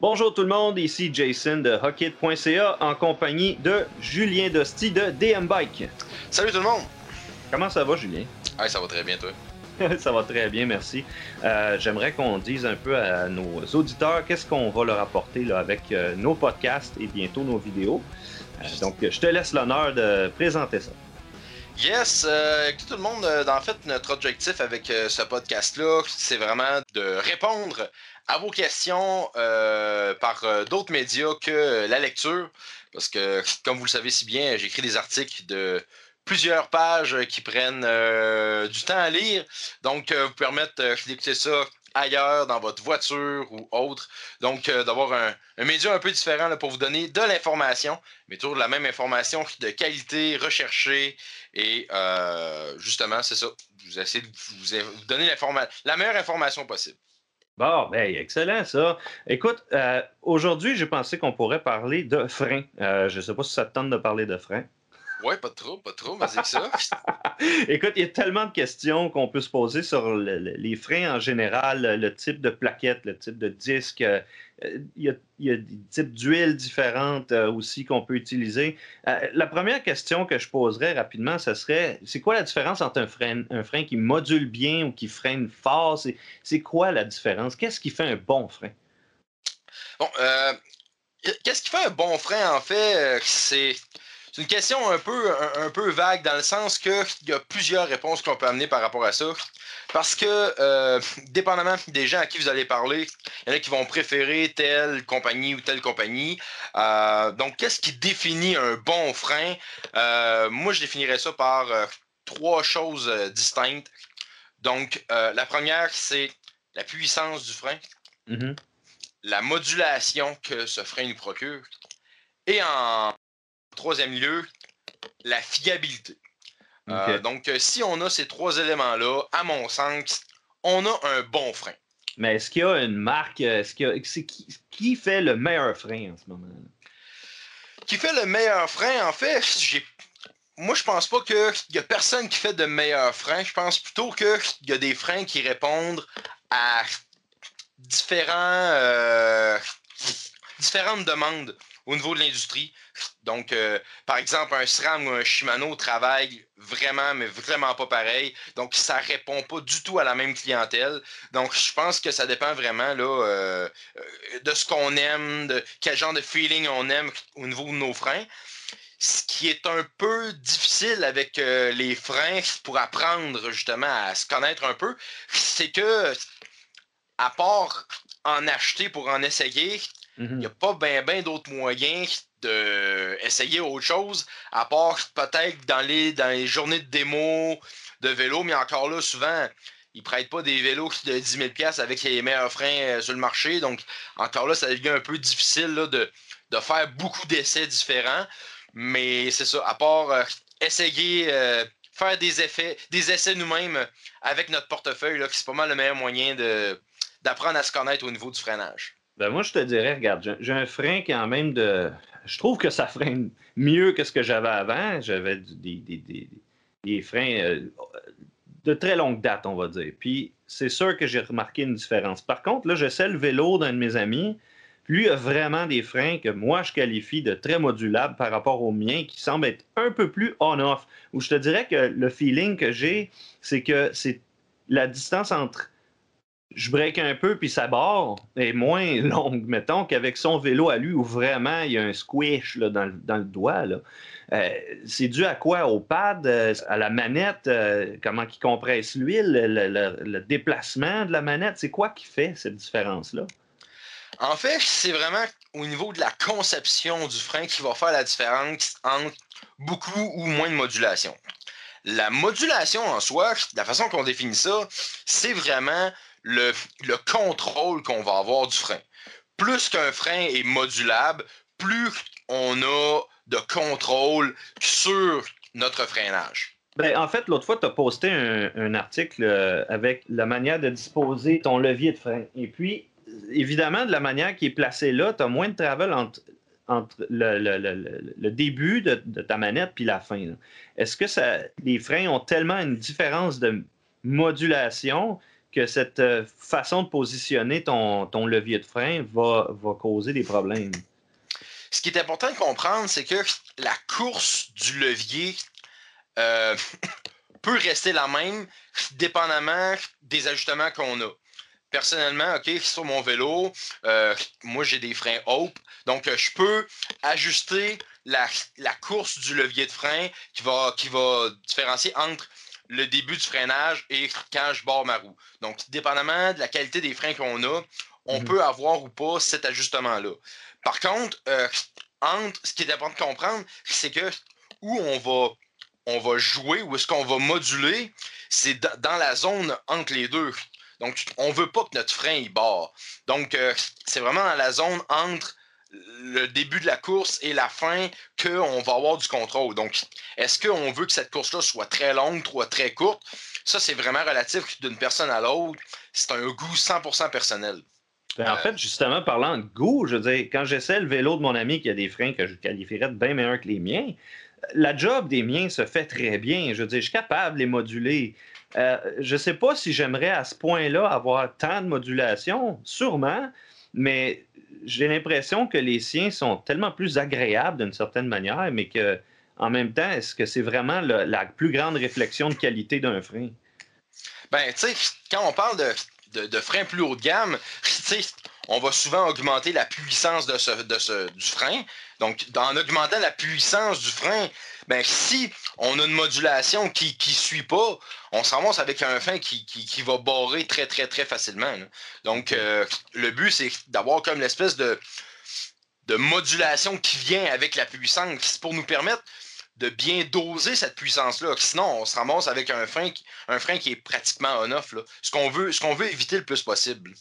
Bonjour tout le monde, ici Jason de Hockit.ca en compagnie de Julien Dosti de DM Bike. Salut tout le monde! Comment ça va, Julien? Ah, ça va très bien, toi. ça va très bien, merci. Euh, j'aimerais qu'on dise un peu à nos auditeurs qu'est-ce qu'on va leur apporter là, avec euh, nos podcasts et bientôt nos vidéos. Euh, donc, je te laisse l'honneur de présenter ça. Yes, tout le monde, en fait, notre objectif avec ce podcast-là, c'est vraiment de répondre à vos questions par d'autres médias que la lecture. Parce que, comme vous le savez si bien, j'écris des articles de plusieurs pages euh, qui prennent euh, du temps à lire. Donc, euh, vous permettre d'écouter ça ailleurs, dans votre voiture ou autre. Donc, d'avoir un, un, média un peu différent pour vous donner de l'information, mais toujours de la même information de qualité, recherchée. Et justement, c'est ça. Vous essayez de vous, donner la meilleure information possible. Bon, ben, excellent ça. Écoute, aujourd'hui, j'ai pensé qu'on pourrait parler de frein. je ne sais pas si ça te tente de parler de frein. Ouais, pas trop, pas trop, vas-y que ça. Écoute, il y a tellement de questions qu'on peut se poser sur les freins en général, le type de plaquette, le type de disque. Euh, il, y a, des types d'huiles différentes euh, aussi qu'on peut utiliser. Euh, la première question que je poserais rapidement, ce serait c'est quoi la différence entre un frein, un frein qui module bien ou qui freine fort? C'est quoi la différence? Qu'est-ce qui fait un bon frein? Bon, qu'est-ce qui fait un bon frein en fait C'est c'est une question un peu, un, peu vague dans le sens qu'il y a plusieurs réponses qu'on peut amener par rapport à ça. Parce que, euh, dépendamment des gens à qui vous allez parler, il y en a qui vont préférer telle compagnie ou telle compagnie. Euh, donc, qu'est-ce qui définit un bon frein? Euh, moi, je définirais ça par trois choses distinctes. Donc, la première, c'est la puissance du frein, mm-hmm. la modulation que ce frein nous procure, et en troisième lieu, la fiabilité. Euh, donc, euh, si on a ces trois éléments-là, à mon sens, on a un bon frein. Mais est-ce qu'il y a une marque, euh, est-ce qu'il qui, fait le meilleur frein en ce moment? Qui fait le meilleur frein, en fait, j'ai moi, je pense pas qu'il y a personne qui fait de meilleurs freins. Je pense plutôt qu'il y a des freins qui répondent à différents, différentes demandes au niveau de l'industrie. Donc, euh, par exemple, un SRAM ou un Shimano travaille vraiment, mais vraiment pas pareil. Donc, ça répond pas du tout à la même clientèle. Donc, je pense que ça dépend vraiment là, euh, euh, de ce qu'on aime, de quel genre de feeling on aime au niveau de nos freins. Ce qui est un peu difficile avec les freins pour apprendre justement à se connaître un peu, c'est que, à part en acheter pour en essayer, il n'y a pas bien ben, d'autres moyens d'essayer autre chose, à part peut-être dans les, dans les journées de démo de vélo, mais encore là, souvent, ils prêtent pas des vélos de 10 000 avec les meilleurs freins euh, sur le marché. Donc, encore là, ça devient un peu difficile de, faire beaucoup d'essais différents. Mais c'est ça, à part euh, essayer, euh, faire des effets, des essais nous-mêmes avec notre portefeuille, c'est pas mal le meilleur moyen d'apprendre à se connaître au niveau du freinage. Ben moi, je te dirais, regarde, j'ai un frein quand même de. Je trouve que ça freine mieux que ce que j'avais avant. J'avais des, freins euh, de très longue date, on va dire. Puis c'est sûr que j'ai remarqué une différence. Par contre, là, j'essaie le vélo d'un de mes amis. Lui a vraiment des freins que moi, je qualifie de très modulables par rapport aux miens, qui semblent être un peu plus on-off. Où je te dirais que le feeling que j'ai, c'est que c'est la distance entre je break un peu, puis sa barre est moins longue, mettons, qu'avec son vélo à lui, où vraiment il y a un squish là, dans, le doigt. Euh, c'est dû à quoi? Au pad, euh, à la manette, euh, comment il compresse l'huile, le, déplacement de la manette? C'est quoi qui fait cette différence-là? En fait, c'est vraiment au niveau de la conception du frein qui va faire la différence entre beaucoup ou moins de modulation. La modulation en soi, la façon qu'on définit ça, c'est vraiment le, contrôle qu'on va avoir du frein. Plus qu'un frein est modulable, plus on a de contrôle sur notre freinage. Ben, en fait, l'autre fois, tu as posté un, article euh, avec la manière de disposer ton levier de frein. Et puis, évidemment, de la manière qui est placée là, tu as moins de travel entre, le, début de, ta manette puis la fin. Est-ce que ça, les freins ont tellement une différence de modulation que cette euh, façon de positionner ton, ton levier de frein va, va causer des problèmes. Ce qui est important de comprendre, c'est que la course du levier euh, peut rester la même dépendamment des ajustements qu'on a. Personnellement, OK, sur mon vélo, euh, moi j'ai des freins Hope, donc je peux ajuster la, la, course du levier de frein qui va, qui va différencier entre le début du freinage et quand je barre ma roue. Donc, dépendamment de la qualité des freins qu'on a, on mhm. peut avoir ou pas cet ajustement-là. Par contre, euh, entre, ce qui est important de comprendre, c'est que où on va, on va jouer, où est-ce qu'on va moduler, c'est dans la zone entre les deux. Donc, on ne veut pas que notre frein y barre. Donc, euh, c'est vraiment dans la zone entre le début de la course et la fin qu'on va avoir du contrôle. Donc, est-ce qu'on veut que cette course-là soit très longue, soit très courte? Ça, c'est vraiment relatif d'une personne à l'autre. C'est un goût 100% personnel. Ben, en fait, justement, parlant de goût, je veux dire, quand j'essaie le vélo de mon ami qui a des freins que je qualifierais de bien meilleurs que les miens, la job des miens se fait très bien. Je veux dire, je suis capable de les moduler. Euh, je ne sais pas si j'aimerais à ce point-là avoir tant de modulation, sûrement, mais j'ai l'impression que les siens sont tellement plus agréables d'une certaine manière, mais que en même temps, est-ce que c'est vraiment la plus grande réflexion de qualité d'un frein? Ben, tu sais, quand on parle de, de, freins plus haut de gamme, tu sais, on va souvent augmenter la puissance du frein. Donc, en augmentant la puissance du frein, ben, si on a une modulation qui ne suit pas, on se ramasse avec un frein qui, qui, va barrer très, très, très facilement. Donc, euh, le but, c'est d'avoir comme l'espèce de, de modulation qui vient avec la puissance pour nous permettre de bien doser cette puissance-là. Sinon, on se ramasse avec un frein, un frein qui est pratiquement on-off. Ce qu'on veut éviter le plus possible.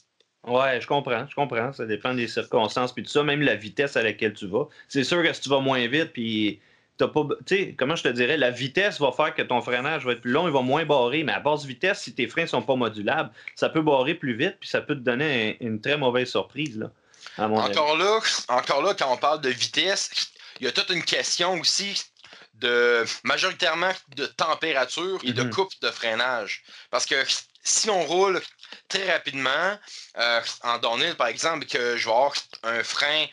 Ouais, je comprends, je comprends. Ça dépend des circonstances puis tout ça, même la vitesse à laquelle tu vas. C'est sûr que si tu vas moins vite, puis t'as pas. Tu sais, comment je te dirais, la vitesse va faire que ton freinage va être plus long, il va moins barrer, mais à basse vitesse, si tes freins sont pas modulables, ça peut barrer plus vite, puis ça peut te donner une très mauvaise surprise. Là, encore, là, encore là, quand on parle de vitesse, il y a toute une question aussi de majoritairement de température et de mm-hmm. coupe de freinage. Parce que si on roule très rapidement, euh, en donné, par exemple, que je vais avoir un frein,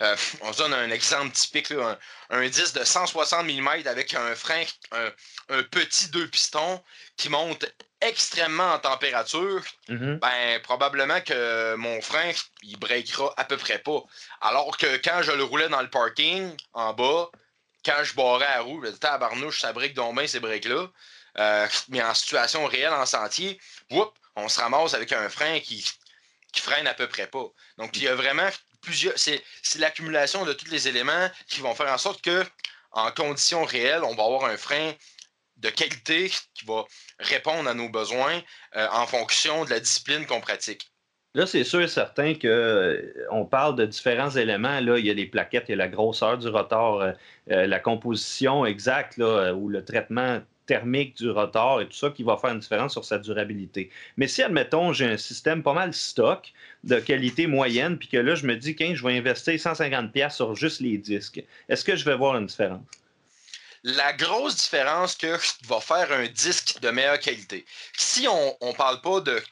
euh, on se donne un exemple typique, un, disque de 160 mm avec un frein, un, petit deux pistons qui monte extrêmement en température, mm-hmm. ben probablement que mon frein, il breakera à peu près pas. Alors que quand je le roulais dans le parking, en bas, quand je barrais à roue, le tabarnouche, ça brique donc bien ces breaks-là. Euh, mais en situation réelle, en sentier, on se ramasse avec un frein qui, qui freine à peu près pas. Donc, il y a vraiment plusieurs. C'est l'accumulation de tous les éléments qui vont faire en sorte que, en conditions réelles, on va avoir un frein de qualité qui va répondre à nos besoins euh, en fonction de la discipline qu'on pratique. Là, c'est sûr et certain qu'on euh, parle de différents éléments. Là, il y a les plaquettes, il y a la grosseur du rotor, la composition exacte ou le traitement thermique du rotor et tout ça qui va faire une différence sur sa durabilité. Mais si, admettons, j'ai un système pas mal stock de qualité moyenne, puis que là, je me dis, que je vais investir 150$ sur juste les disques, est-ce que je vais voir une différence? La grosse différence que va faire un disque de meilleure qualité, si on ne parle pas de,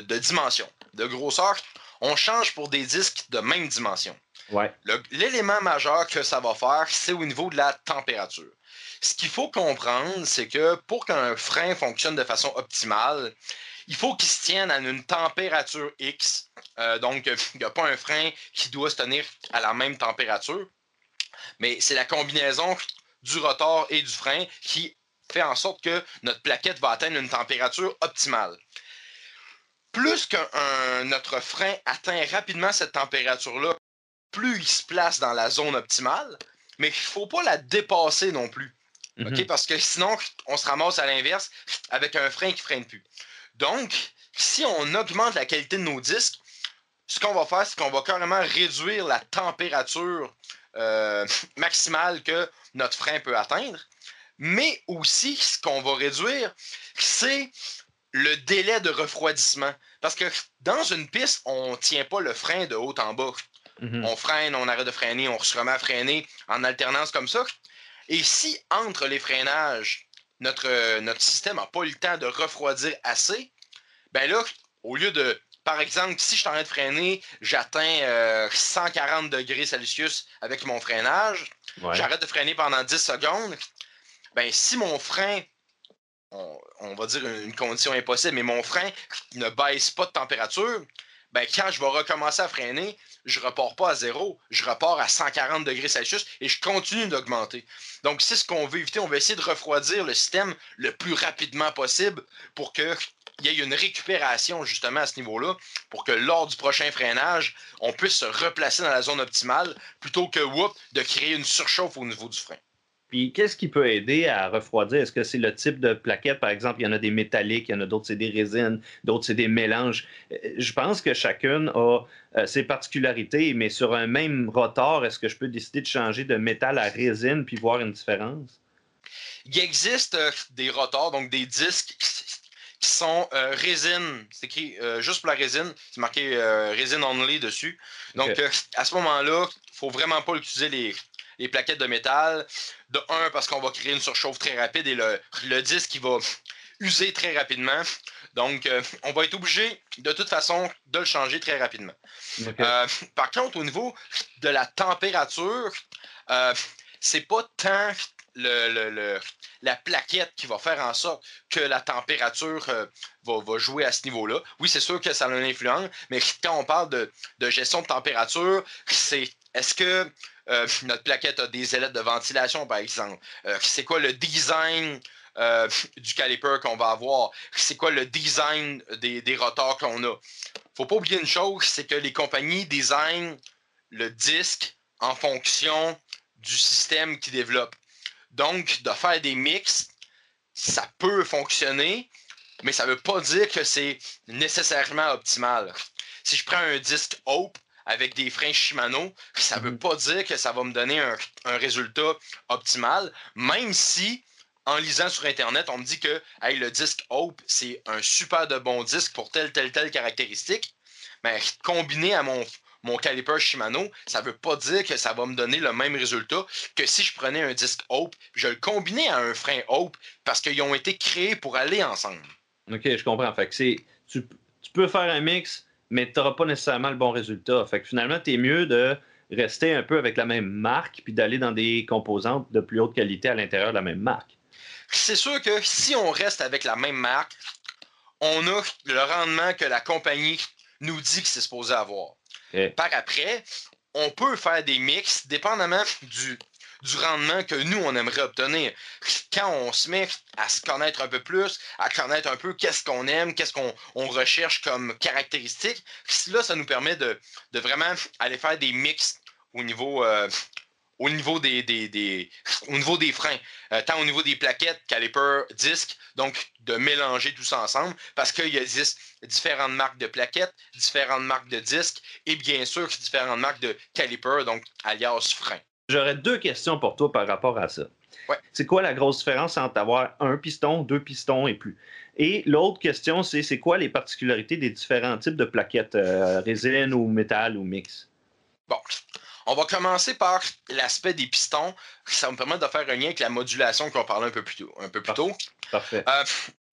de dimension, de grosseur, on change pour des disques de même dimension. Ouais. L'élément majeur que ça va faire, c'est au niveau de la température. Ce qu'il faut comprendre, c'est que pour qu'un frein fonctionne de façon optimale, il faut qu'il se tienne à une température X. Euh, donc, il n'y a pas un frein qui doit se tenir à la même température. Mais c'est la combinaison du rotor et du frein qui fait en sorte que notre plaquette va atteindre une température optimale. Plus que notre frein atteint rapidement cette température-là, plus il se place dans la zone optimale, mais il ne faut pas la dépasser non plus. Mhm. Parce que sinon, on se ramasse à l'inverse avec un frein qui ne freine plus. Donc, si on augmente la qualité de nos disques, ce qu'on va faire, c'est qu'on va carrément réduire la température euh, maximale que notre frein peut atteindre. Mais aussi, ce qu'on va réduire, c'est le délai de refroidissement. Parce que dans une piste, on ne tient pas le frein de haut en bas. Mhm. On freine, on arrête de freiner, on se remet à freiner en alternance comme ça. Et si entre les freinages, notre, notre système n'a pas eu le temps de refroidir assez, ben là, au lieu de, par exemple, si je suis en train de freiner, j'atteins 140 degrés Celsius avec mon freinage, j'arrête de freiner pendant 10 secondes, ben si mon frein on, va dire une condition impossible, mais mon frein ne baisse pas de température, ben, quand je vais recommencer à freiner, je ne repars pas à zéro, je repars à 140 degrés Celsius et je continue d'augmenter. Donc, c'est ce qu'on veut éviter. On veut essayer de refroidir le système le plus rapidement possible pour qu'il y ait une récupération justement à ce niveau-là, pour que lors du prochain freinage, on puisse se replacer dans la zone optimale plutôt que de créer une surchauffe au niveau du frein. Puis qu'est-ce qui peut aider à refroidir? Est-ce que c'est le type de plaquette? Par exemple, il y en a des métalliques, il y en a d'autres, c'est des résines, d'autres, c'est des mélanges. Euh, je pense que chacune a euh, ses particularités, mais sur un même rotor, est-ce que je peux décider de changer de métal à résine puis voir une différence? Il existe euh, des rotors, donc des disques qui sont résine. C'est écrit juste pour la résine. C'est marqué résine only dessus. Donc, à ce moment-là, il ne faut vraiment pas utiliser les, les plaquettes de métal. De un, parce qu'on va créer une surchauffe très rapide et le, le disque qui va user très rapidement. Donc, euh, on va être obligé, de toute façon, de le changer très rapidement. Euh, par contre, au niveau de la température, euh, c'est pas tant le, la plaquette qui va faire en sorte que la température va, va, jouer à ce niveau-là. Oui, c'est sûr que ça a une influence, mais quand on parle de, de gestion de température, c'est est-ce que euh, notre plaquette a des ailettes de ventilation, par exemple? Euh, c'est quoi le design euh, du caliper qu'on va avoir? C'est quoi le design des, des rotors qu'on a? Faut pas oublier une chose, c'est que les compagnies designent le disque en fonction du système qu'ils développent. Donc, de faire des mix, ça peut fonctionner, mais ça ne veut pas dire que c'est nécessairement optimal. Si je prends un disque Hope, avec des freins Shimano, ça ne veut mhm. pas dire que ça va me donner un, résultat optimal, même si en lisant sur Internet, on me dit que le disque Hope, c'est un super de bon disque pour telle, telle, telle caractéristique. Mais combiné à mon, mon caliper Shimano, ça ne veut pas dire que ça va me donner le même résultat que si je prenais un disque Hope, je le combinais à un frein Hope parce qu'ils ont été créés pour aller ensemble. OK, je comprends. Fait que tu, tu peux faire un mix mais tu n'auras pas nécessairement le bon résultat. Fait que finalement, tu es mieux de rester un peu avec la même marque puis d'aller dans des composantes de plus haute qualité à l'intérieur de la même marque. C'est sûr que si on reste avec la même marque, on a le rendement que la compagnie nous dit que c'est supposé avoir. Par après, on peut faire des mix dépendamment du, du rendement que nous, on aimerait obtenir. Quand on se met à se connaître un peu plus, à connaître un peu qu'est-ce qu'on aime, qu'est-ce qu'on recherche comme caractéristiques, là, ça nous permet de, vraiment aller faire des mix au niveau, euh, au niveau des, des, au des freins, euh, tant au niveau des plaquettes, caliper, disques, donc de mélanger tout ça ensemble, parce qu'il existe différentes marques de plaquettes, différentes marques de disques, et bien sûr différentes marques de caliper, donc alias freins. J'aurais deux questions pour toi par rapport à ça. C'est quoi la grosse différence entre avoir un piston, deux pistons et plus? Et l'autre question, c'est c'est quoi les particularités des différents types de plaquettes, euh, résine ou métal ou mix? Bon, on va commencer par l'aspect des pistons. Ça va me permettre de faire un lien avec la modulation qu'on parlait un peu plus tôt. Un peu plus tôt. Parfait. Euh,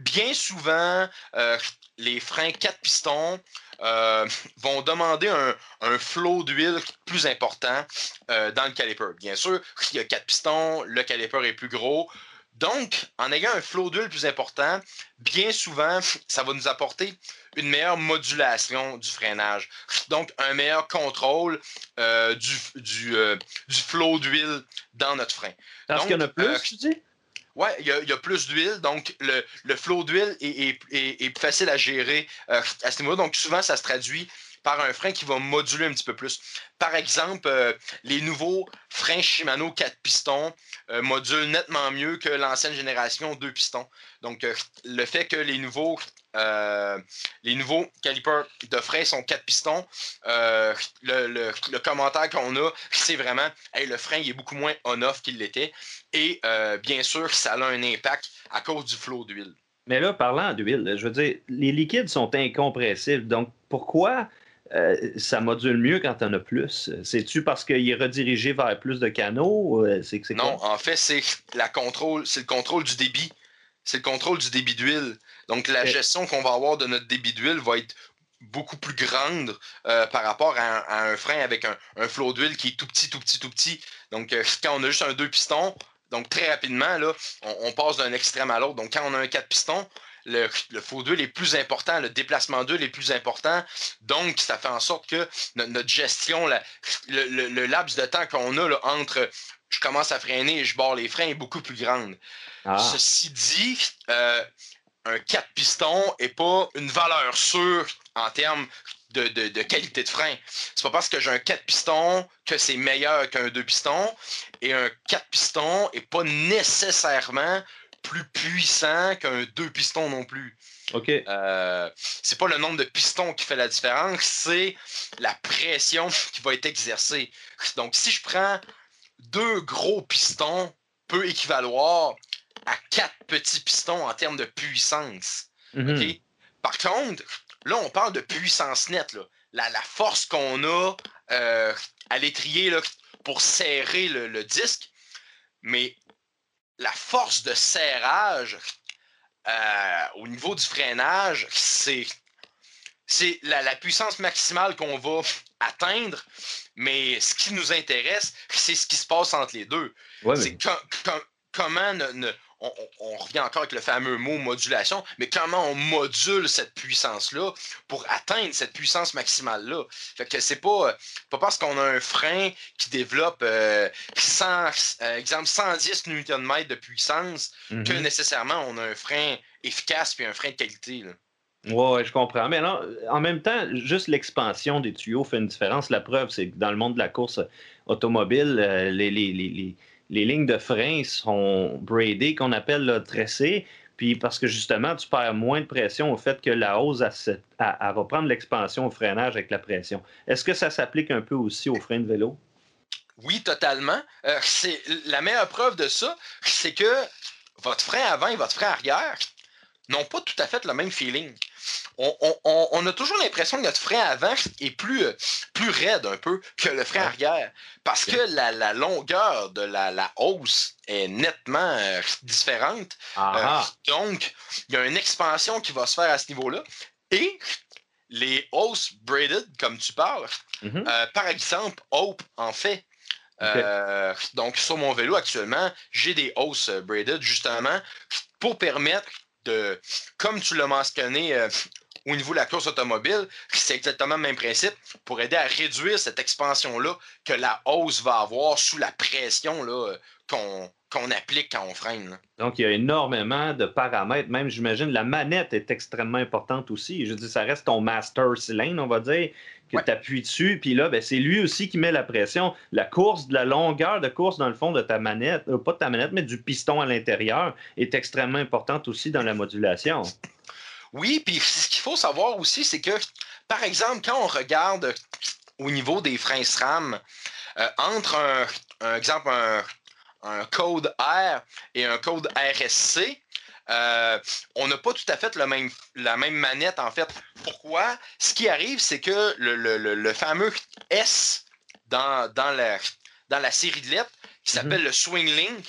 bien souvent, euh, les freins 4 pistons euh, vont demander un, un flot d'huile plus important dans le caliper. Bien sûr, il y a 4 pistons, le caliper est plus gros. Donc, en ayant un flot d'huile plus important, bien souvent, ça va nous apporter une meilleure modulation du freinage. Donc, un meilleur contrôle euh, du, du, euh, du flot d'huile dans notre frein. Parce qu'il y en a plus, euh, tu dis? Oui, il y, a plus d'huile, donc le, le flot d'huile est, est, facile à gérer à ce niveau-là. Donc, souvent, ça se traduit par un frein qui va moduler un petit peu plus. Par exemple, euh, les nouveaux freins Shimano 4 pistons euh, modulent nettement mieux que l'ancienne génération 2 pistons. Donc, euh, le fait que les nouveaux, calipers de freins sont 4 pistons, le, commentaire qu'on a, c'est vraiment le frein est beaucoup moins on-off qu'il l'était. Et bien sûr, ça a un impact à cause du flot d'huile. Mais là, parlant d'huile, je veux dire, les liquides sont incompressibles. Donc, pourquoi euh, ça module mieux quand tu en as plus. C'est-tu parce qu'il est redirigé vers plus de canaux? non, en fait, c'est la contrôle, c'est le contrôle du débit c'est le contrôle du débit d'huile. Donc, la gestion qu'on va avoir de notre débit d'huile va être beaucoup plus grande euh, par rapport à un, frein avec un, flot d'huile qui est tout petit, tout petit, tout petit. Donc, euh, quand on a juste un deux pistons, donc très rapidement, là, on, passe d'un extrême à l'autre. Donc, quand on a un quatre pistons, le, le flot d'huile est plus important, le déplacement d'huile est plus important. Donc, ça fait en sorte que notre, gestion, le, laps de temps qu'on a entre je commence à freiner et je barre les freins est beaucoup plus grande. Ah. Ceci dit, euh, un 4 pistons n'est pas une valeur sûre en termes de, qualité de frein. C'est pas parce que j'ai un 4 pistons que c'est meilleur qu'un 2 pistons. Et un 4 pistons n'est pas nécessairement plus puissant qu'un 2 pistons non plus. OK. Euh, c'est pas le nombre de pistons qui fait la différence, c'est la pression qui va être exercée. Donc, si je prends deux gros pistons, peut équivaloir à quatre petits pistons en termes de puissance. Mhm. Par contre, là, on parle de puissance nette. La, force qu'on a euh, à l'étrier pour serrer le, disque, mais la force de serrage euh, au niveau du freinage, c'est c'est la, puissance maximale qu'on va atteindre, mais ce qui nous intéresse, c'est ce qui se passe entre les deux. c'est comment on, revient encore avec le fameux mot modulation, mais comment on module cette puissance-là pour atteindre cette puissance maximale-là? Fait que c'est pas, pas parce qu'on a un frein qui développe 100, euh, euh, exemple 110 Nm de puissance que mm-hmm. nécessairement on a un frein efficace puis un frein de qualité. Oui, je comprends. Mais en même temps, juste l'expansion des tuyaux fait une différence. La preuve, c'est que dans le monde de la course automobile, euh, les, lignes de frein sont braidées, qu'on appelle tressées. Puis parce que justement, tu perds moins de pression au fait que la hausse, elle, prendre l'expansion au freinage avec la pression. Est-ce que ça s'applique un peu aussi aux freins de vélo? Oui, totalement. Euh, c'est la meilleure preuve de ça, c'est que votre frein avant et votre frein arrière n'ont pas tout à fait le même feeling on, a toujours l'impression que notre frein avant est plus, euh, plus raide un peu que le frein arrière. Parce que la, longueur de la, hausse est nettement euh, différente. Euh, donc, il y a une expansion qui va se faire à ce niveau-là. Et les hausses braided, comme tu parles, mm-hmm. par exemple, Hope en fait. donc, sur mon vélo actuellement, j'ai des hausses braided justement pour permettre de, comme tu l'as mentionné au niveau de la course automobile, c'est exactement le même principe pour aider à réduire cette expansion-là que la hausse va avoir sous la pression qu'on applique quand on freine. Donc, il y a énormément de paramètres. Même, j'imagine, la manette est extrêmement importante aussi. Je dis, ça reste ton master cylindre, on va dire, que tu appuies dessus. Puis là, ben, c'est lui aussi qui met la pression. La course, de la longueur de course, dans le fond, de ta manette, euh, pas de ta manette, mais du piston à l'intérieur, est extrêmement importante aussi dans la modulation. Oui, puis ce qu'il faut savoir aussi, c'est que, par exemple, quand on regarde au niveau des freins SRAM, euh, entre un, exemple, un, code R et un code RSC, euh, on n'a pas tout à fait même, la même manette, en fait. Pourquoi? Ce qui arrive, c'est que le, fameux S dans, dans, la, dans la série de lettres, qui mhm. s'appelle le Swing Link,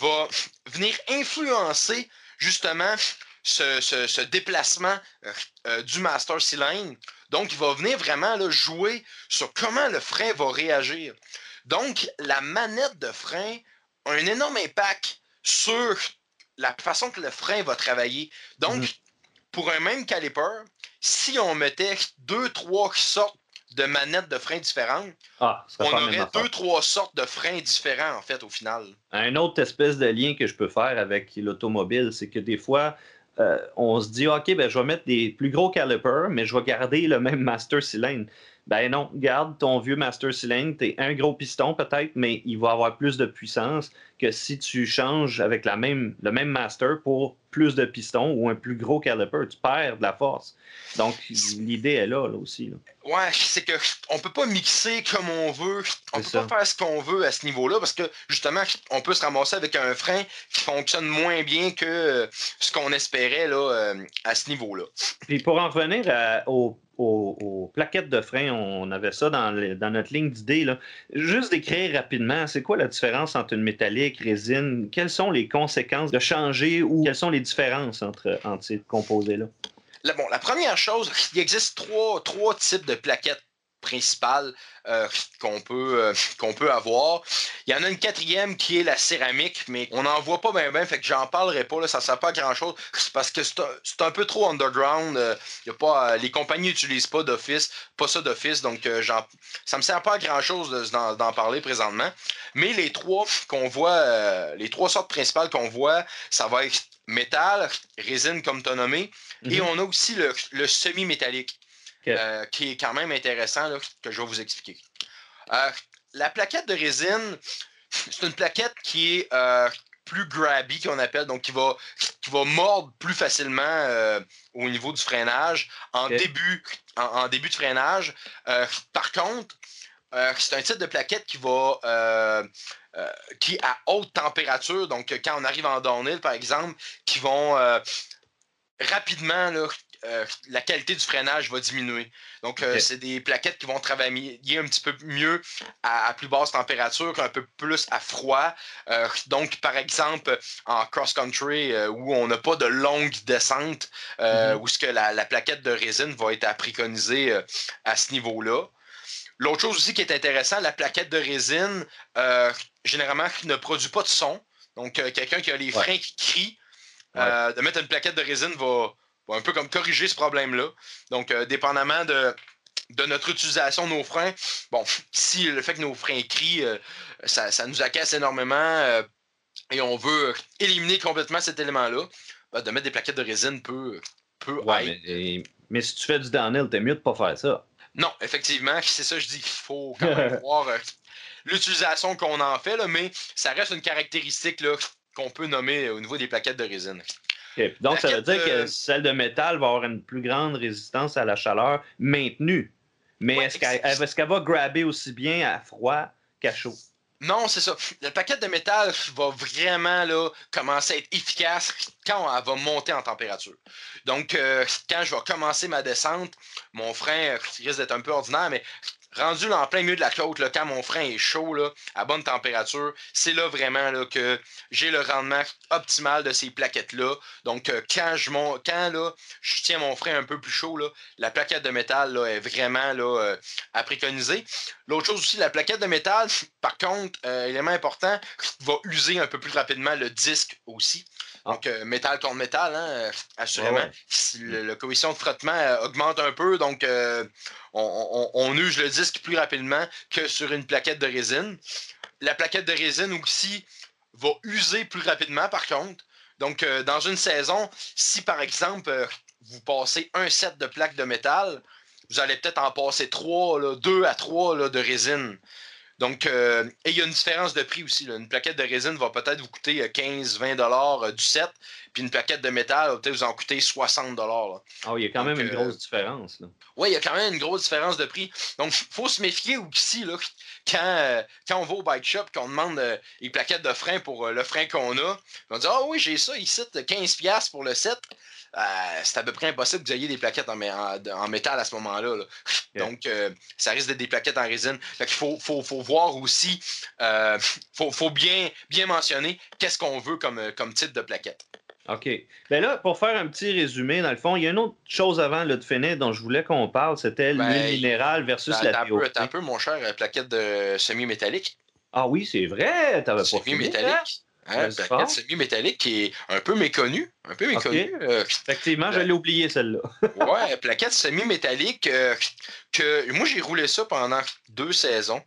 va venir influencer justement ce, déplacement euh, euh, du master cylindre. Donc, il va venir vraiment jouer sur comment le frein va réagir. Donc, la manette de frein a un énorme impact sur la façon que le frein va travailler. Donc, mhm. pour un même caliper, si on mettait deux, trois sortes de manettes de frein différentes, ah, on aurait deux, trois sortes de freins différents, en fait, au final. Un autre espèce de lien que je peux faire avec l'automobile, c'est que des fois, on se dit, OK, ben, je vais mettre des plus gros calipers, mais je vais garder le même master cylindre. Ben non, garde ton vieux master cylindre, t'es un gros piston peut-être, mais il va avoir plus de puissance que si tu changes avec la même, le même master pour plus de pistons ou un plus gros caliper. Tu perds de la force. Donc, l'idée est là, là aussi. Ouais, c'est que on peut pas mixer comme on veut. On peut pas faire ce qu'on veut à ce niveau-là parce que justement, on peut se ramasser avec un frein qui fonctionne moins bien que ce qu'on espérait là, euh, à ce niveau-là. Puis pour en revenir au aux, plaquettes de frein. On avait ça dans, dans notre ligne d'idées. Juste d'écrire rapidement, c'est quoi la différence entre une métallique, résine? Quelles sont les conséquences de changer ou quelles sont les différences entre, entre ces composés-là? bon, la première chose, il existe trois, trois types de plaquettes principale euh, qu'on peut, euh, qu'on peut avoir. Il y en a une quatrième qui est la céramique, mais on n'en voit pas bien, bien, fait que j'en parlerai pas, là, ça ne sert pas à grand-chose, parce que c'est un, peu trop underground. Euh, y a pas, les compagnies n'utilisent pas d'office, pas ça d'office, donc ça ne me sert pas à grand-chose d'en parler présentement. Mais les trois qu'on voit, les trois sortes principales qu'on voit, ça va être métal, résine comme tu as nommé, et mhm. on a aussi le semi-métallique. Euh, qui est quand même intéressant, que je vais vous expliquer. Euh, la plaquette de résine, c'est une plaquette qui est euh, plus grabby, qu'on appelle, donc qui va, qui va mordre plus facilement au niveau du freinage en, début, en, début de freinage. par contre, c'est un type de plaquette qui va qui à haute température, donc quand on arrive en downhill, par exemple, qui vont rapidement là, euh, la qualité du freinage va diminuer. Donc, euh, c'est des plaquettes qui vont travailler un petit peu mieux à, plus basse température, un peu plus à froid. Euh, donc, par exemple, en cross-country, où on n'a pas de longue descente, mm-hmm. où ce que la, plaquette de résine va être à préconiser à ce niveau-là. L'autre chose aussi qui est intéressant, la plaquette de résine, généralement, ne produit pas de son. Donc, quelqu'un qui a les freins qui crient, de mettre une plaquette de résine va un peu comme corriger ce problème-là. Donc, euh, dépendamment de, de notre utilisation de nos freins, bon, si le fait que nos freins crient, euh, ça, nous agace énormément euh, et on veut éliminer complètement cet élément-là, ben, de mettre des plaquettes de résine peut, peut mais, si tu fais du downhill, t'es mieux de pas faire ça. Non, effectivement, c'est ça, je dis qu'il faut quand même voir l'utilisation qu'on en fait, là, mais ça reste une caractéristique qu'on peut nommer au niveau des plaquettes de résine. Donc, ça veut dire que celle de métal va avoir une plus grande résistance à la chaleur maintenue. Mais est-ce qu'elle va grabber aussi bien à froid qu'à chaud? Non, c'est ça. La plaquette de métal va vraiment là, commencer à être efficace quand elle va monter en température. Donc, euh, quand je vais commencer ma descente, mon frein risque d'être un peu ordinaire, mais rendu en plein milieu de la côte, là, quand mon frein est chaud, à bonne température, c'est là vraiment là, que j'ai le rendement optimal de ces plaquettes-là. Donc, euh, quand, je, je tiens mon frein un peu plus chaud, là, la plaquette de métal est vraiment là, euh, à préconiser. L'autre chose aussi, la plaquette de métal, par contre, euh, élément important, va user un peu plus rapidement le disque aussi. Ah. Donc, métal contre métal, hein, assurément. Le, le, coefficient de frottement augmente un peu, donc on, use le disque plus rapidement que sur une plaquette de résine. La plaquette de résine aussi va user plus rapidement, par contre. Donc, euh, dans une saison, si par exemple, euh, vous passez un set de plaques de métal, vous allez peut-être en passer trois, deux à trois de résine. Donc, euh, et il y a une différence de prix aussi. Une plaquette de résine va peut-être vous coûter 15-20 euh, du set, puis une plaquette de métal va peut-être vous en coûter 60 Ah, il y a quand même une grosse euh, différence. Oui, il y a quand même une grosse différence de prix. Donc, il faut se méfier aussi là, quand, quand on va au bike shop, qu'on demande les plaquettes de frein pour le frein qu'on a. On dit Ah oui, j'ai ça ici, 15$ pour le set. Euh, c'est à peu près impossible que vous ayez des plaquettes en, en, métal à ce moment-là. Donc, euh, ça risque d'être des plaquettes en résine. il faut, voir aussi, il euh, faut, bien, bien mentionner qu'est-ce qu'on veut comme, comme type de plaquette. OK. Ben là, pour faire un petit résumé, dans le fond, il y a une autre chose avant le de finir dont je voulais qu'on parle, c'était ben, l'huile minérale versus ben, la TOP. un peu, mon cher, plaquette de semi-métallique. Ah oui, c'est vrai, t'avais pas Semi-métallique. Hein, plaquette semi-métallique qui est un peu méconnue. Un peu méconnue. Euh, Effectivement, je l'ai oublié celle-là. ouais, plaquette semi-métallique euh, que moi j'ai roulé ça pendant deux saisons.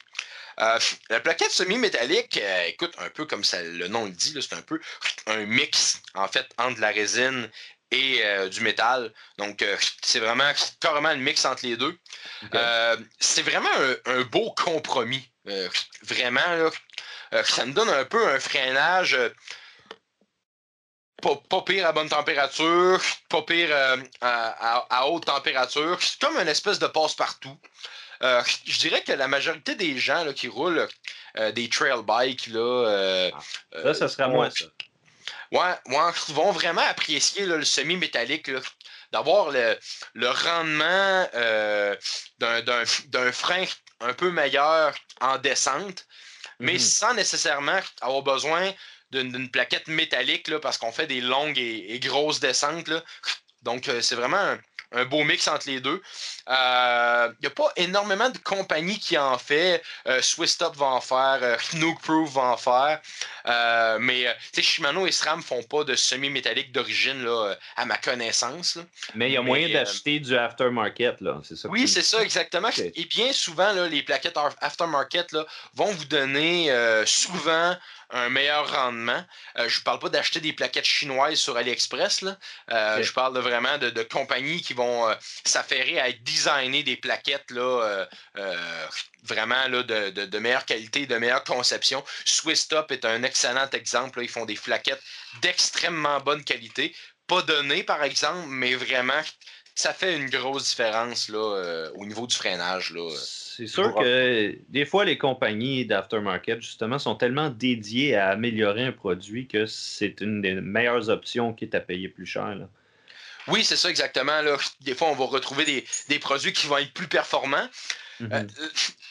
Euh, la plaquette semi-métallique, écoute, un peu comme ça, le nom le dit, c'est un peu un mix en fait entre la résine et du métal. Donc, c'est vraiment carrément un mix entre les deux. c'est vraiment un, beau compromis. vraiment, là, euh, ça me donne un peu un freinage euh, pas, pire à bonne température, pas pire euh, à, haute température. C'est comme une espèce de passe-partout. Je dirais que la majorité des gens qui roulent des trail bikes, là, ah, là ça serait moi, ça. Ouais, vont vraiment apprécier le semi-métallique d'avoir le, rendement euh, d'un frein un peu meilleur en descente, mais mhm. sans nécessairement avoir besoin d'une plaquette métallique là, parce qu'on fait des longues et, grosses descentes. Là. Donc, euh, c'est vraiment un beau mix entre les deux. Il euh, n'y a pas énormément de compagnies qui en fait. Euh, Swiss Top va en faire, euh, Proof va en faire. Euh, mais Shimano et SRAM font pas de semi-métallique d'origine à ma connaissance. Mais il y a moyen d'acheter du aftermarket, là. Ça oui, c'est ça, exactement. Et bien souvent, là, les plaquettes aftermarket là, vont vous donner souvent un meilleur rendement. Euh, je ne parle pas d'acheter des plaquettes chinoises sur AliExpress. Là. Euh, je parle vraiment de, compagnies qui vont euh, s'affairer à designer des plaquettes là, vraiment là, de, meilleure qualité, de meilleure conception. Swiss Top est un excellent exemple. Ils font des plaquettes d'extrêmement bonne qualité. Pas données, par exemple, mais vraiment, ça fait une grosse différence là, au niveau du freinage. Là. C'est sûr que des fois, les compagnies d'aftermarket, justement, sont tellement dédiées à améliorer un produit que c'est une des meilleures options qui est à payer plus cher. Oui, c'est ça exactement. Là. Des fois, on va retrouver des, produits qui vont être plus performants. Mm-hmm. euh,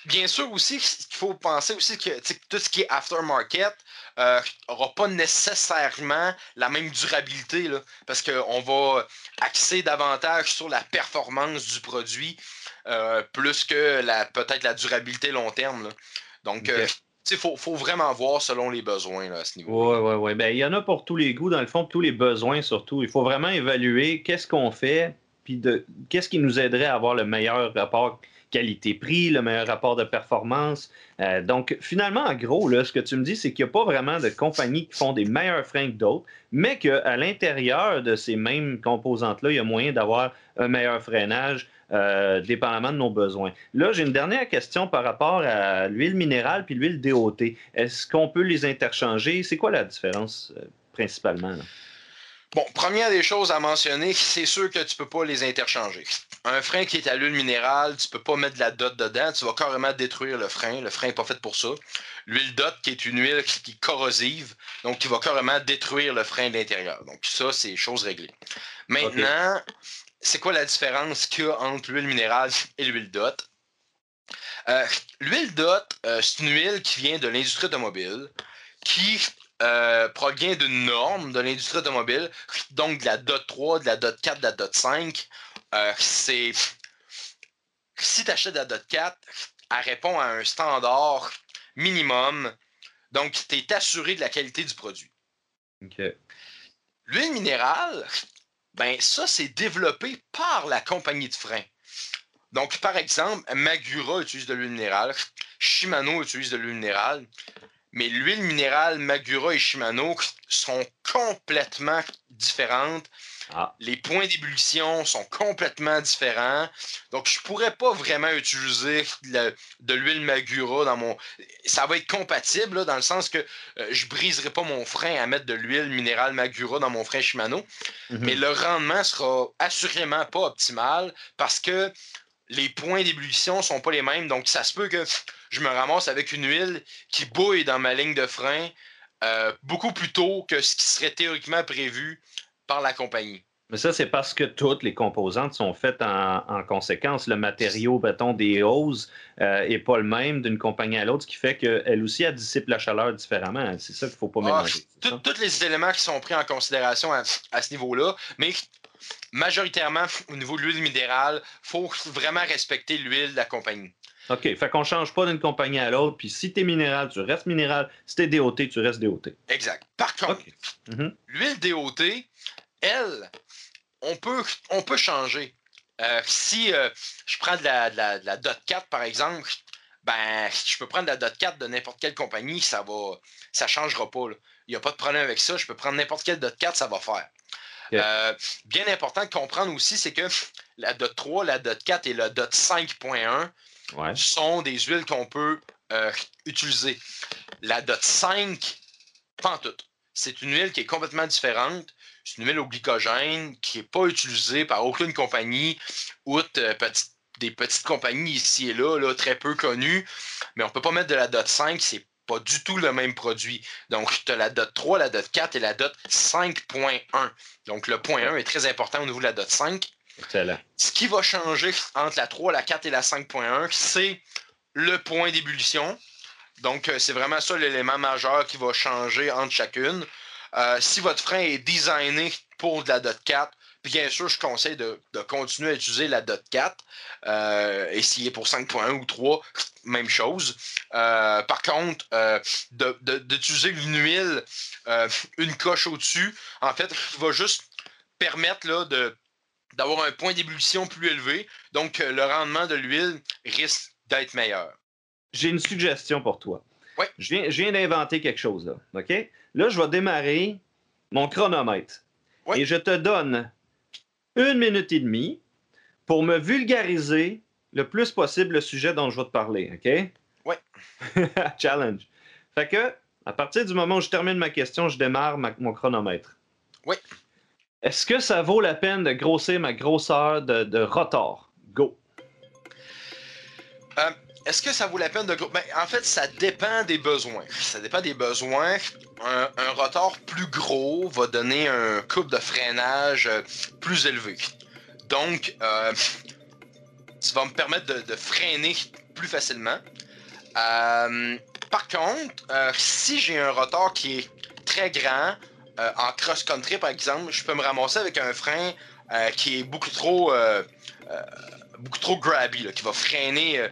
bien sûr aussi, il faut penser aussi que tout ce qui est aftermarket n'aura euh, pas nécessairement la même durabilité, là, parce qu'on va axer davantage sur la performance du produit euh, plus que la, peut-être la durabilité long terme. Donc, il euh, faut, vraiment voir selon les besoins à ce niveau. Oui, oui, oui. Ben, il y en a pour tous les goûts, dans le fond, tous les besoins surtout. Il faut vraiment évaluer qu'est-ce qu'on fait, puis qu'est-ce qui nous aiderait à avoir le meilleur rapport qualité-prix, le meilleur rapport de performance. Euh, donc, finalement, en gros, là, ce que tu me dis, c'est qu'il n'y a pas vraiment de compagnies qui font des meilleurs freins que d'autres, mais qu'à l'intérieur de ces mêmes composantes-là, il y a moyen d'avoir un meilleur freinage, euh, dépendamment de nos besoins. Là, j'ai une dernière question par rapport à l'huile minérale puis l'huile DOT. Est-ce qu'on peut les interchanger? C'est quoi la différence euh, principalement? Bon, première des choses à mentionner, c'est sûr que tu ne peux pas les interchanger. Un frein qui est à l'huile minérale, tu ne peux pas mettre de la dot dedans, tu vas carrément détruire le frein. Le frein n'est pas fait pour ça. L'huile dot, qui est une huile qui est corrosive, donc qui va carrément détruire le frein de l'intérieur. Donc ça, c'est chose réglée. Maintenant, c'est quoi la différence qu'il y a entre l'huile minérale et l'huile dot? Euh, l'huile dot, euh, c'est une huile qui vient de l'industrie automobile, qui euh, provient d'une norme de l'industrie automobile, donc de la DOT 3, de la DOT 4, de la DOT 5. Euh, c'est. Si tu achètes la DOT 4, elle répond à un standard minimum. Donc, tu es assuré de la qualité du produit. L'huile minérale, ben ça, c'est développé par la compagnie de frein. Donc, par exemple, Magura utilise de l'huile minérale, Shimano utilise de l'huile minérale, mais l'huile minérale Magura et Shimano sont complètement différentes. Ah. Les points d'ébullition sont complètement différents. Donc, je ne pourrais pas vraiment utiliser de l'huile Magura dans mon. Ça va être compatible dans le sens que euh, je ne briserai pas mon frein à mettre de l'huile minérale Magura dans mon frein Shimano. Mhm. Mais le rendement sera assurément pas optimal parce que les points d'ébullition sont pas les mêmes. Donc, ça se peut que je me ramasse avec une huile qui bouille dans ma ligne de frein euh, beaucoup plus tôt que ce qui serait théoriquement prévu par la compagnie. Mais ça, c'est parce que toutes les composantes sont faites en, conséquence. Le matériau, bâton des hausses n'est pas le même d'une compagnie à l'autre, ce qui fait qu'elle aussi, elle dissipe la chaleur différemment. C'est ça qu'il ne faut pas ah, mélanger. Tous les éléments qui sont pris en considération à, à ce niveau-là, mais majoritairement, au niveau de l'huile minérale, il faut vraiment respecter l'huile de la compagnie. OK. Fait qu'on ne change pas d'une compagnie à l'autre. Puis si tu es minéral, tu restes minéral. Si tu es DOT, tu restes DOT. Exact. Par contre, mhm. l'huile DOT, elle, on peut, on peut changer. Euh, si euh, je prends de la, de, la, DOT 4, par exemple, ben, je peux prendre la DOT 4 de n'importe quelle compagnie, ça va, ça changera pas. Il n'y a pas de problème avec ça. Je peux prendre n'importe quelle DOT 4, ça va faire. Euh, bien important de comprendre aussi, c'est que la DOT 3, la DOT 4 et la DOT 5.1 sont des huiles qu'on peut euh, utiliser. La DOT 5, pas en tout. C'est une huile qui est complètement différente. C'est une huile au glycogène qui n'est pas utilisée par aucune compagnie, outre euh, des petites compagnies ici et là, là, très peu connues. Mais on ne peut pas mettre de la DOT 5, c'est pas du tout le même produit. Donc, tu as la dot 3, la dot 4 et la dot 5.1. Donc, le point 1 est très important au niveau de la dot 5. Ce qui va changer entre la 3, la 4 et la 5.1, c'est le point d'ébullition. Donc, euh, c'est vraiment ça l'élément majeur qui va changer entre chacune. Euh, si votre frein est designé pour de la dot 4, bien sûr, je conseille de, continuer à utiliser la dot 4. Euh, et s'il est pour 5.1 ou 3, même chose. par contre, d'utiliser une huile, une coche au-dessus, en fait, va juste permettre là, de d'avoir un point d'ébullition plus élevé. Donc, le rendement de l'huile risque d'être meilleur. J'ai une suggestion pour toi. Oui. Je viens, d'inventer quelque chose là. OK? Là, je vais démarrer mon chronomètre. Oui. Et je te donne une minute et demie pour me vulgariser le plus possible le sujet dont je vais te parler. OK? Oui. Challenge. Fait que, à partir du moment où je termine ma question, je démarre mon chronomètre. Oui. Est-ce que ça vaut la peine de grossir ma grosseur de, rotor? Go. Euh, est-ce que ça vaut la peine de... Ben, en fait, ça dépend des besoins. Ça dépend des besoins. Un, rotor plus gros va donner un couple de freinage euh, plus élevé. Donc, euh, ça va me permettre de, freiner plus facilement. Euh, par contre, si j'ai un rotor qui est très grand, en cross-country par exemple, je peux me ramasser avec un frein qui est beaucoup trop, beaucoup trop grabby, qui va freiner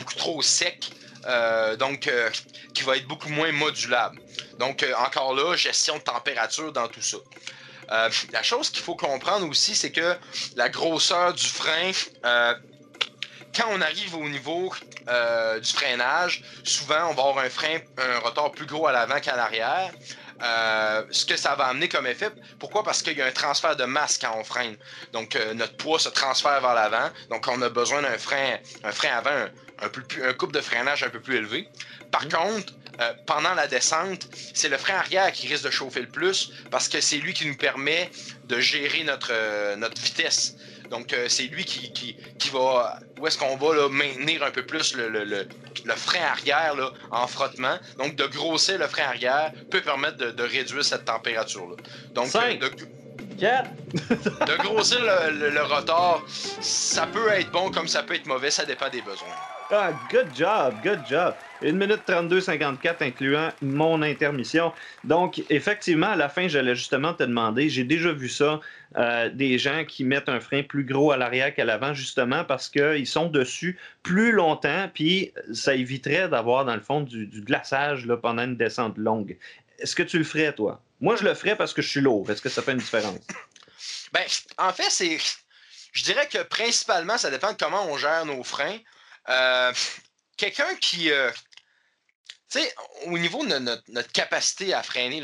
beaucoup trop sec, euh, donc euh, qui va être beaucoup moins modulable. Donc euh, encore là, gestion de température dans tout ça. la chose qu'il faut comprendre aussi, c'est que la grosseur du frein, quand on arrive au niveau du freinage, souvent on va avoir un frein, un rotor plus gros à l'avant qu'à l'arrière. Ce que ça va amener comme effet. Pourquoi? Parce qu'il y a un transfert de masse quand on freine. Donc, notre poids se transfère vers l'avant. Donc, on a besoin d'un frein, un frein avant un, peu plus, un couple de freinage un peu plus élevé. Par mmh. contre, euh, pendant la descente, c'est le frein arrière qui risque de chauffer le plus parce que c'est lui qui nous permet de gérer notre, euh, notre vitesse. Donc, euh, c'est lui qui, qui, qui, va. Où est-ce qu'on va là, maintenir un peu plus le, le, le, frein arrière là, en frottement. Donc, de grossir le frein arrière peut permettre de, de réduire cette température-là. Donc, de, de grossir le, le, rotor, ça peut être bon comme ça peut être mauvais, ça dépend des besoins. Ah, good job, good job. 1 minute 32, 54, incluant mon intermission. Donc, effectivement, à la fin, j'allais justement te demander, j'ai déjà vu ça, euh, des gens qui mettent un frein plus gros à l'arrière qu'à l'avant, justement parce qu'ils sont dessus plus longtemps, puis ça éviterait d'avoir, dans le fond, du, glaçage là, pendant une descente longue. Est-ce que tu le ferais, toi? Moi, je le ferais parce que je suis lourd. Est-ce que ça fait une différence? Ben, en fait, c'est. Je dirais que principalement, ça dépend de comment on gère nos freins. Euh, quelqu'un qui. Euh, tu sais, au niveau de notre, capacité à freiner,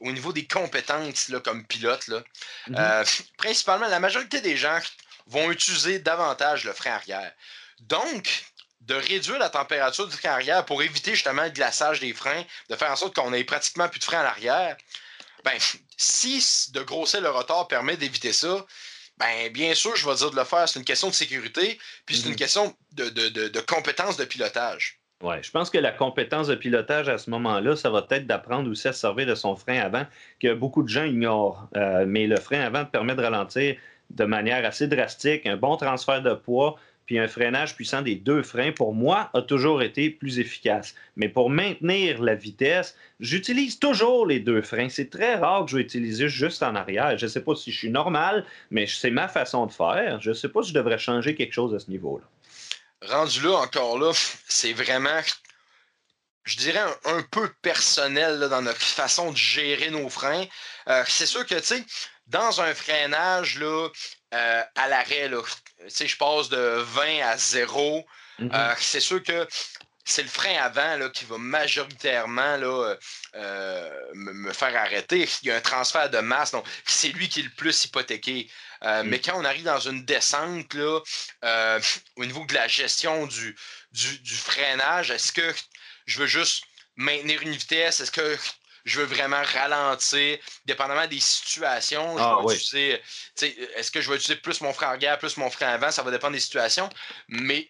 au niveau des compétences là, comme pilote, là, mm-hmm. euh, principalement, la majorité des gens vont utiliser davantage le frein arrière. Donc, de réduire la température du frein arrière pour éviter justement le glaçage des freins, de faire en sorte qu'on ait pratiquement plus de frein à l'arrière, ben, si de grossir le rotor permet d'éviter ça, ben, bien sûr, je vais dire de le faire. C'est une question de sécurité, puis c'est une mhm. question de, de, de, compétence de pilotage. Oui, je pense que la compétence de pilotage à ce moment-là, ça va être d'apprendre aussi à se servir de son frein avant, que beaucoup de gens ignorent. Euh, mais le frein avant permet de ralentir de manière assez drastique, un bon transfert de poids, puis un freinage puissant des deux freins, pour moi, a toujours été plus efficace. Mais pour maintenir la vitesse, j'utilise toujours les deux freins. C'est très rare que je vais utiliser juste en arrière. Je ne sais pas si je suis normal, mais c'est ma façon de faire. Je ne sais pas si je devrais changer quelque chose à ce niveau-là. Rendu là, encore là, c'est vraiment, je dirais, un, peu personnel dans notre façon de gérer nos freins. Euh, c'est sûr que, tu sais, dans un freinage, là, euh, à l'arrêt, je passe de 20 à 0. Mm-hmm. Euh, c'est sûr que c'est le frein avant là, qui va majoritairement là, euh, me, faire arrêter. Il y a un transfert de masse, donc c'est lui qui est le plus hypothéqué. Mm. Mais quand on arrive dans une descente, là, au niveau de la gestion du, du, du freinage, est-ce que je veux juste maintenir une vitesse? Est-ce que je veux vraiment ralentir, dépendamment des situations. Ah, est-ce que je vais utiliser plus mon frein arrière, plus mon frein avant, ça va dépendre des situations. Mais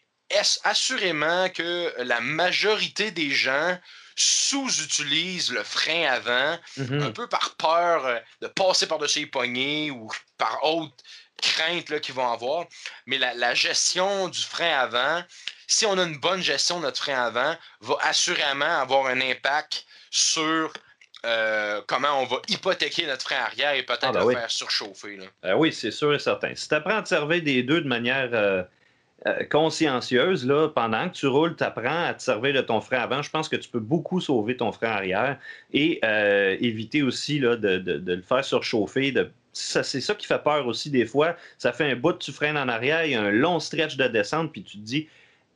assurément que la majorité des gens sous-utilisent le frein avant, Mhm. un peu par peur euh, de passer par-dessus les poignées ou par autre crainte qu'ils vont avoir? Mais la, la gestion du frein avant, si on a une bonne gestion de notre frein avant, va assurément avoir un impact sur euh, comment on va hypothéquer notre frein arrière et peut-être Ah, ben le oui. faire surchauffer. là. Euh, oui, c'est sûr et certain. Si tu apprends à te servir des deux de manière euh, euh, consciencieuse, là, pendant que tu roules, tu apprends à te servir de ton frein avant, je pense que tu peux beaucoup sauver ton frein arrière et euh, éviter aussi là, de, de- le faire surchauffer. C'est ça qui fait peur aussi des fois. Ça fait un bout, tu freines en arrière, il y a un long stretch de descente, puis tu te dis,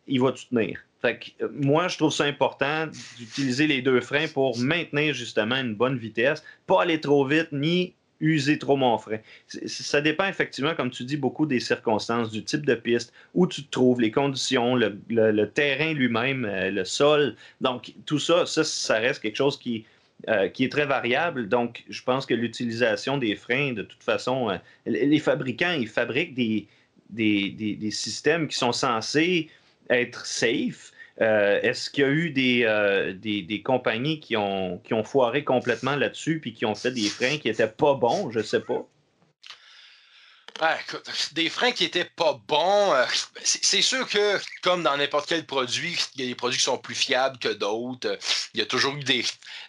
il va-tu tenir? Fait que, euh, moi, je trouve ça important d'utiliser les deux freins pour maintenir justement une bonne vitesse, pas aller trop vite ni user trop mon frein. Ça dépend effectivement, comme tu dis, beaucoup des circonstances, du type de piste, où tu te trouves, les conditions, le, terrain lui-même, euh, le sol. Donc, tout ça, ça, reste quelque chose qui, euh, qui est très variable. Donc, je pense que l'utilisation des freins, de toute façon, euh, les fabricants, ils fabriquent des, des- des systèmes qui sont censés être safe. Euh, Est-ce qu'il y a eu des, euh, des, des compagnies qui ont, qui ont foiré complètement là-dessus puis qui ont fait des freins qui n'étaient pas bons? Je sais pas. Ah, écoute, des freins qui étaient pas bons, euh, c'est sûr que, comme dans n'importe quel produit, il y a des produits qui sont plus fiables que d'autres. Il y a toujours eu des,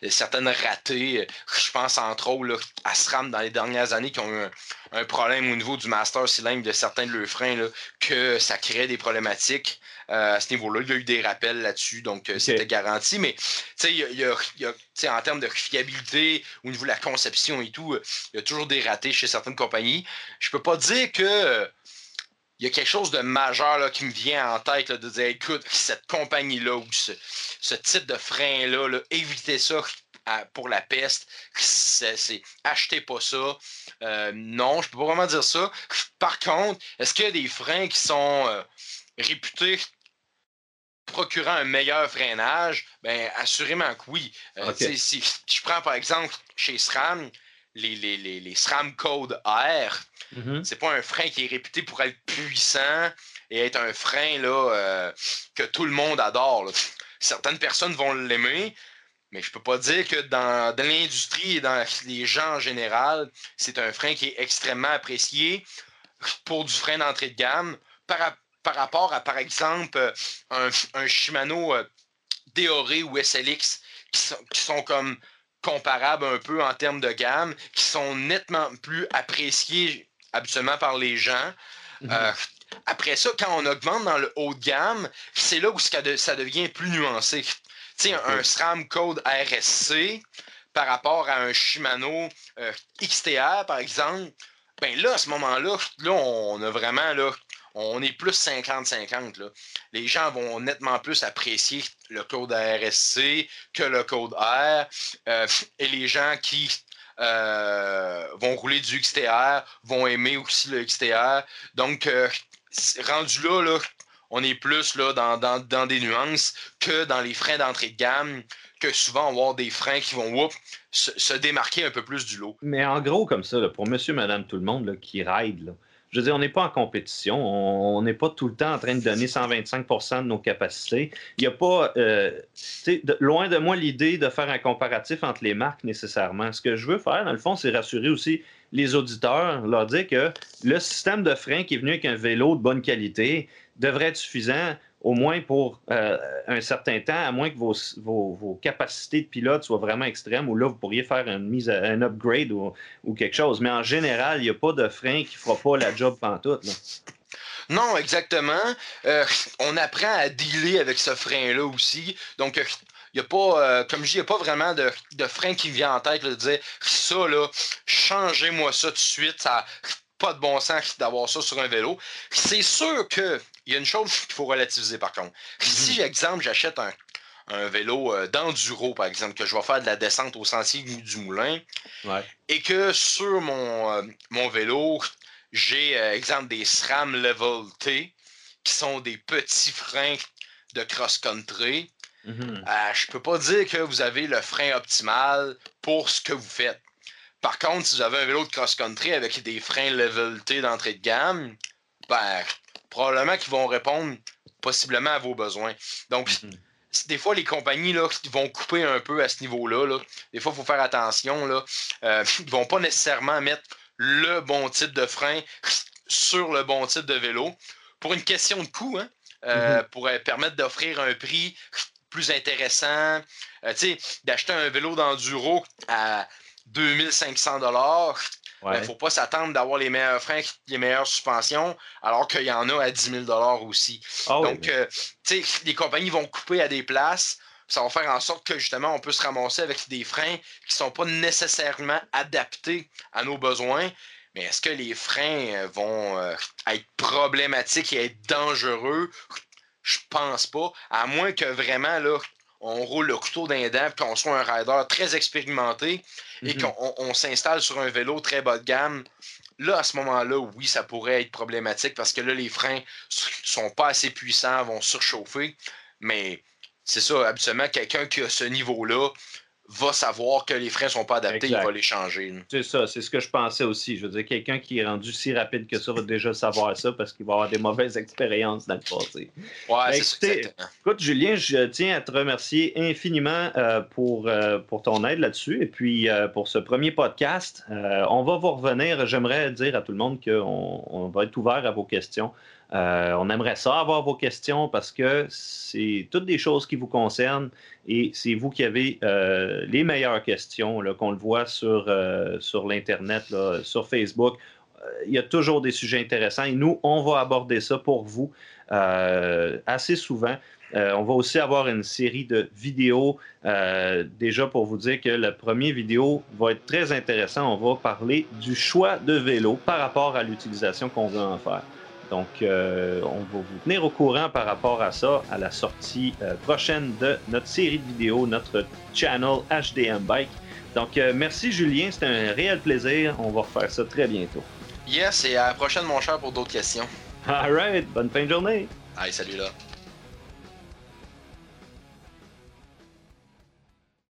certaines ratées. Je pense entre autres là, à SRAM dans les dernières années qui ont eu un problème au niveau du master cylindre de certains de leurs freins, là, que ça crée des problématiques euh, à ce niveau-là. Il y a eu des rappels là-dessus, donc euh, c'était garanti. Mais tu sais, il y a- il y a- il y a- tu sais, en termes de fiabilité, au niveau de la conception et tout, il y a toujours des ratés chez certaines compagnies. Je peux pas dire que il y a quelque chose de majeur là, qui me vient en tête là, de dire écoute, cette compagnie-là ou ce, ce type de frein-là, là, évitez ça à- pour la peste. C'est, achetez pas ça. Euh, non, je peux pas vraiment dire ça. Par contre, est-ce qu'il y a des freins qui sont euh, réputés procurant un meilleur freinage? Ben, assurément que oui. Euh, Si je prends par exemple chez SRAM, les, les, les, les SRAM Code R, Mhm. c'est pas un frein qui est réputé pour être puissant et être un frein là, que tout le monde adore. là. Certaines personnes vont l'aimer, mais je peux pas dire que dans, dans l'industrie et dans les gens en général, c'est un frein qui est extrêmement apprécié pour du frein d'entrée de gamme par, par rapport à, par exemple, euh, un, un Shimano euh, Deore ou SLX qui sont, qui sont comme comparables un peu en termes de gamme, qui sont nettement plus appréciés habituellement par les gens. Mhm. Euh, après ça, quand on augmente dans le haut de gamme, c'est là où ça devient plus nuancé. Sais, un, un SRAM Code RSC par rapport à un Shimano euh, XTR, par exemple, ben là, à ce moment-là, là, on a vraiment, là, on est plus 50-50. là. Les gens vont nettement plus apprécier le code RSC que le code R. euh, et les gens qui euh, vont rouler du XTR vont aimer aussi le XTR. Donc, rendu là, là, on est plus là, dans, des nuances que dans les freins d'entrée de gamme, que souvent on va avoir des freins qui vont se, démarquer un peu plus du lot. Mais en gros, comme ça, pour monsieur, madame, tout le monde qui ride, je veux dire, on n'est pas en compétition. On n'est pas tout le temps en train de donner 125% de nos capacités. Il n'y a pas, euh, loin de moi l'idée de faire un comparatif entre les marques nécessairement. Ce que je veux faire, dans le fond, c'est rassurer aussi les auditeurs, leur dire que le système de frein qui est venu avec un vélo de bonne qualité devrait être suffisant au moins pour euh, un certain temps, à moins que vos, vos- vos capacités de pilote soient vraiment extrêmes, où là, vous pourriez faire une mise à, un upgrade ou, ou quelque chose. Mais en général, il n'y a pas de frein qui ne fera pas la job pantoute. là. Non, exactement. Euh, on apprend à dealer avec ce frein-là aussi. Donc, euh, il n'y a pas, comme je dis, il n'y a pas vraiment de, de frein qui vient en tête de dire ça, là, changez-moi ça tout de suite. Ça n'a pas de bon sens d'avoir ça sur un vélo. C'est sûr qu'il y a une chose qu'il faut relativiser par contre. Si, exemple, j'achète un, un vélo euh, d'enduro, par exemple, que je vais faire de la descente au sentier du moulin, Ouais. et que sur mon, euh, mon vélo, j'ai, euh, exemple, des SRAM Level T, qui sont des petits freins de cross-country. Mhm. Euh, je peux pas dire que vous avez le frein optimal pour ce que vous faites. Par contre, si vous avez un vélo de cross-country avec des freins Level T d'entrée de gamme, ben, probablement qu'ils vont répondre possiblement à vos besoins. Donc, Mhm. des fois, les compagnies là, vont couper un peu à ce niveau-là. Là. Des fois, il faut faire attention. Là. Euh, ils ne vont pas nécessairement mettre le bon type de frein sur le bon type de vélo. Pour une question de coût, hein, euh, mm-hmm. pour permettre d'offrir un prix plus intéressant. Euh, d'acheter un vélo d'enduro à 2500 dollars. Il ne faut pas s'attendre d'avoir les meilleurs freins, les meilleures suspensions, alors qu'il y en a à 10 000 aussi. Ah Donc, euh, les compagnies vont couper à des places. Ça va faire en sorte que justement, on peut se ramasser avec des freins qui ne sont pas nécessairement adaptés à nos besoins. Mais est-ce que les freins euh, vont euh, être problématiques et être dangereux? Je pense pas. À moins que vraiment, là, on roule le couteau d'un dent, qu'on soit un rider très expérimenté et mhm. qu'on s'installe sur un vélo très bas de gamme, là, à ce moment-là, oui, ça pourrait être problématique parce que là, les freins sont pas assez puissants, vont surchauffer. Mais c'est ça, habituellement, quelqu'un qui a ce niveau-là, va savoir que les freins ne sont pas adaptés, il va les changer. C'est ça, c'est ce que je pensais aussi. Je veux dire, quelqu'un qui est rendu si rapide que ça va déjà savoir ça parce qu'il va avoir des mauvaises expériences dans le passé. Ouais, ben, c'est ça. Écoute, Julien, je tiens à te remercier infiniment euh, pour, euh, pour ton aide là-dessus et puis euh, pour ce premier podcast. on va vous revenir. J'aimerais dire à tout le monde qu'on on va être ouvert à vos questions. Euh, on aimerait ça avoir vos questions parce que c'est toutes des choses qui vous concernent et c'est vous qui avez euh, les meilleures questions, qu'on le voit sur, euh, sur l'Internet, sur Facebook. Il y a toujours des sujets intéressants et nous, on va aborder ça pour vous assez souvent. on va aussi avoir une série de vidéos déjà pour vous dire que la première vidéo va être très intéressant. On va parler du choix de vélo par rapport à l'utilisation qu'on veut en faire. Donc, euh, on va vous tenir au courant par rapport à ça à la sortie euh, prochaine de notre série de vidéos, notre channel HDM Bike. Donc, euh, merci Julien, c'était un réel plaisir. On va refaire ça très bientôt. Yes, et à la prochaine, mon cher, pour d'autres questions. All right, bonne fin de journée. Allez, salut là.